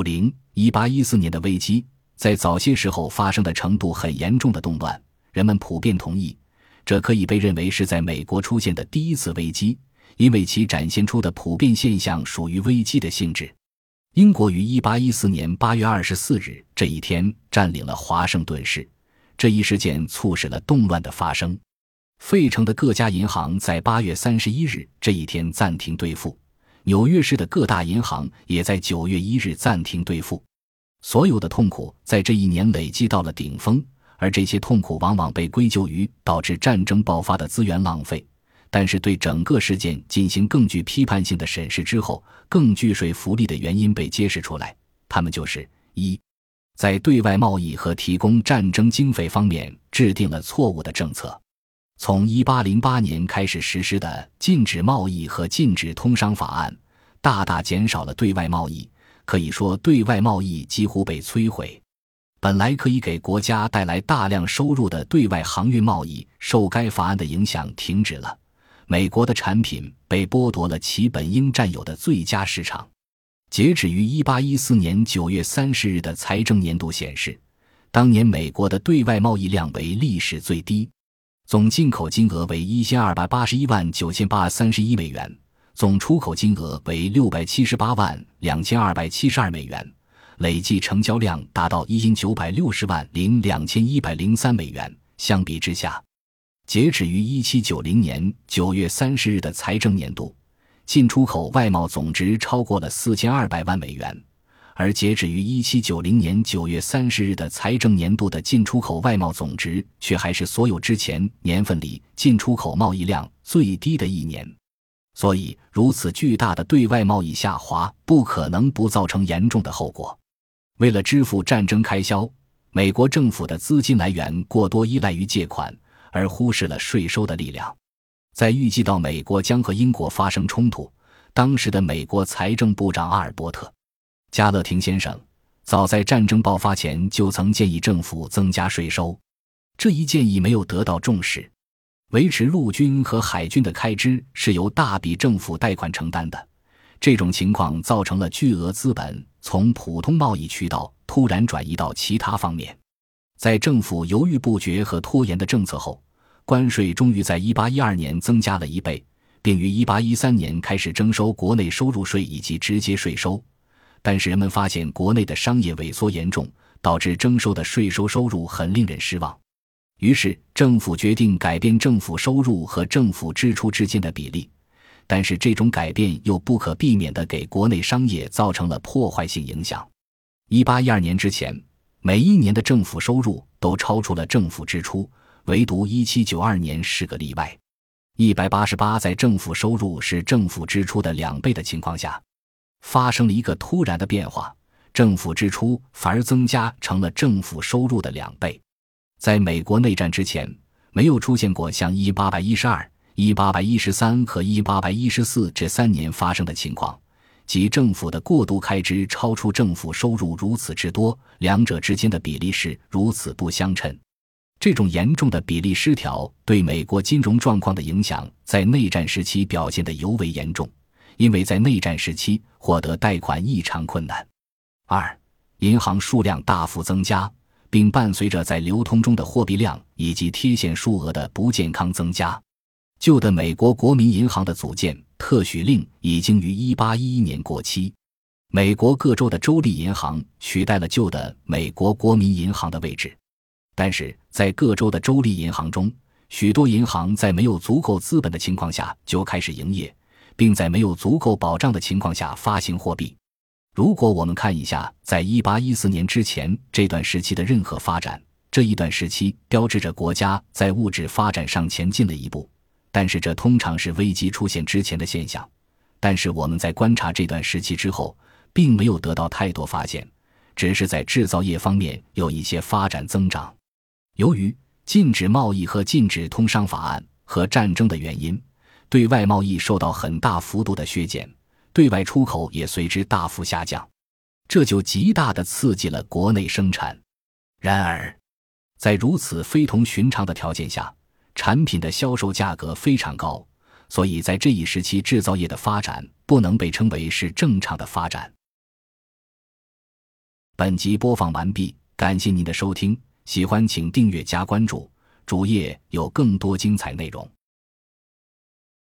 五零一八一四年的危机，在早些时候发生的程度很严重的动乱，人们普遍同意，这可以被认为是在美国出现的第一次危机，因为其展现出的普遍现象属于危机的性质。英国于一八一四年八月二十四日这一天占领了华盛顿市，这一事件促使了动乱的发生。费城的各家银行在八月三十一日这一天暂停兑付，纽约市的各大银行也在九月一日暂停兑付。所有的痛苦在这一年累积到了顶峰，而这些痛苦往往被归咎于导致战争爆发的资源浪费。但是，对整个事件进行更具批判性的审视之后，更具说服力的原因被揭示出来。他们就是：一，在对外贸易和提供战争经费方面制定了错误的政策。从1808年开始实施的《禁止贸易和禁止通商法案》，大大减少了对外贸易，可以说对外贸易几乎被摧毁。本来可以给国家带来大量收入的对外航运贸易，受该法案的影响停止了。美国的产品被剥夺了其本应占有的最佳市场。截止于一八一四年九月三十日的财政年度显示，当年美国的对外贸易量为历史最低，总进口金额为一千二百八十一万九千八百三十一美元，总出口金额为六百七十八万两千二百七十二美元，累计成交量达到一千九百六十万零两千一百零三美元。相比之下，截止于一七九零年九月三十日的财政年度，进出口外贸总值超过了四千二百万美元，而截止于一七九零年九月三十日的财政年度的进出口外贸总值却还是所有之前年份里进出口贸易量最低的一年。所以，如此巨大的对外贸易下滑不可能不造成严重的后果。为了支付战争开销，美国政府的资金来源过多依赖于借款。而忽视了税收的力量，在预计到美国将和英国发生冲突，当时的美国财政部长阿尔伯特·加勒廷先生早在战争爆发前就曾建议政府增加税收，这一建议没有得到重视。维持陆军和海军的开支是由大笔政府贷款承担的，这种情况造成了巨额资本从普通贸易渠道突然转移到其他方面。在政府犹豫不决和拖延的政策后，关税终于在1812年增加了一倍，并于1813年开始征收国内收入税以及直接税收。但是人们发现国内的商业萎缩严重，导致征收的税收收入很令人失望。于是政府决定改变政府收入和政府支出之间的比例，但是这种改变又不可避免地给国内商业造成了破坏性影响。1812年之前。每一年的政府收入都超出了政府支出，唯独一七九二年是个例外。一百八十八，在政府收入是政府支出的两倍的情况下，发生了一个突然的变化：政府支出反而增加成了政府收入的两倍。在美国内战之前，没有出现过像一八一十二、一八一十三和一八一十四这三年发生的情况。即政府的过度开支超出政府收入如此之多，两者之间的比例是如此不相称。这种严重的比例失调对美国金融状况的影响，在内战时期表现得尤为严重，因为在内战时期获得贷款异常困难。二，银行数量大幅增加，并伴随着在流通中的货币量以及贴现数额的不健康增加。旧的美国国民银行的组建特许令已经于1811年过期，美国各州的州立银行取代了旧的美国国民银行的位置，但是在各州的州立银行中，许多银行在没有足够资本的情况下就开始营业，并在没有足够保障的情况下发行货币。如果我们看一下在1814年之前这段时期的任何发展，这一段时期标志着国家在物质发展上前进了一步。但是这通常是危机出现之前的现象，但是我们在观察这段时期之后，并没有得到太多发现，只是在制造业方面有一些发展增长。由于禁止贸易和禁止通商法案和战争的原因，对外贸易受到很大幅度的削减，对外出口也随之大幅下降，这就极大的刺激了国内生产。然而，在如此非同寻常的条件下，产品的销售价格非常高，所以在这一时期，制造业的发展不能被称为是正常的发展。本集播放完毕，感谢您的收听，喜欢请订阅加关注，主页有更多精彩内容。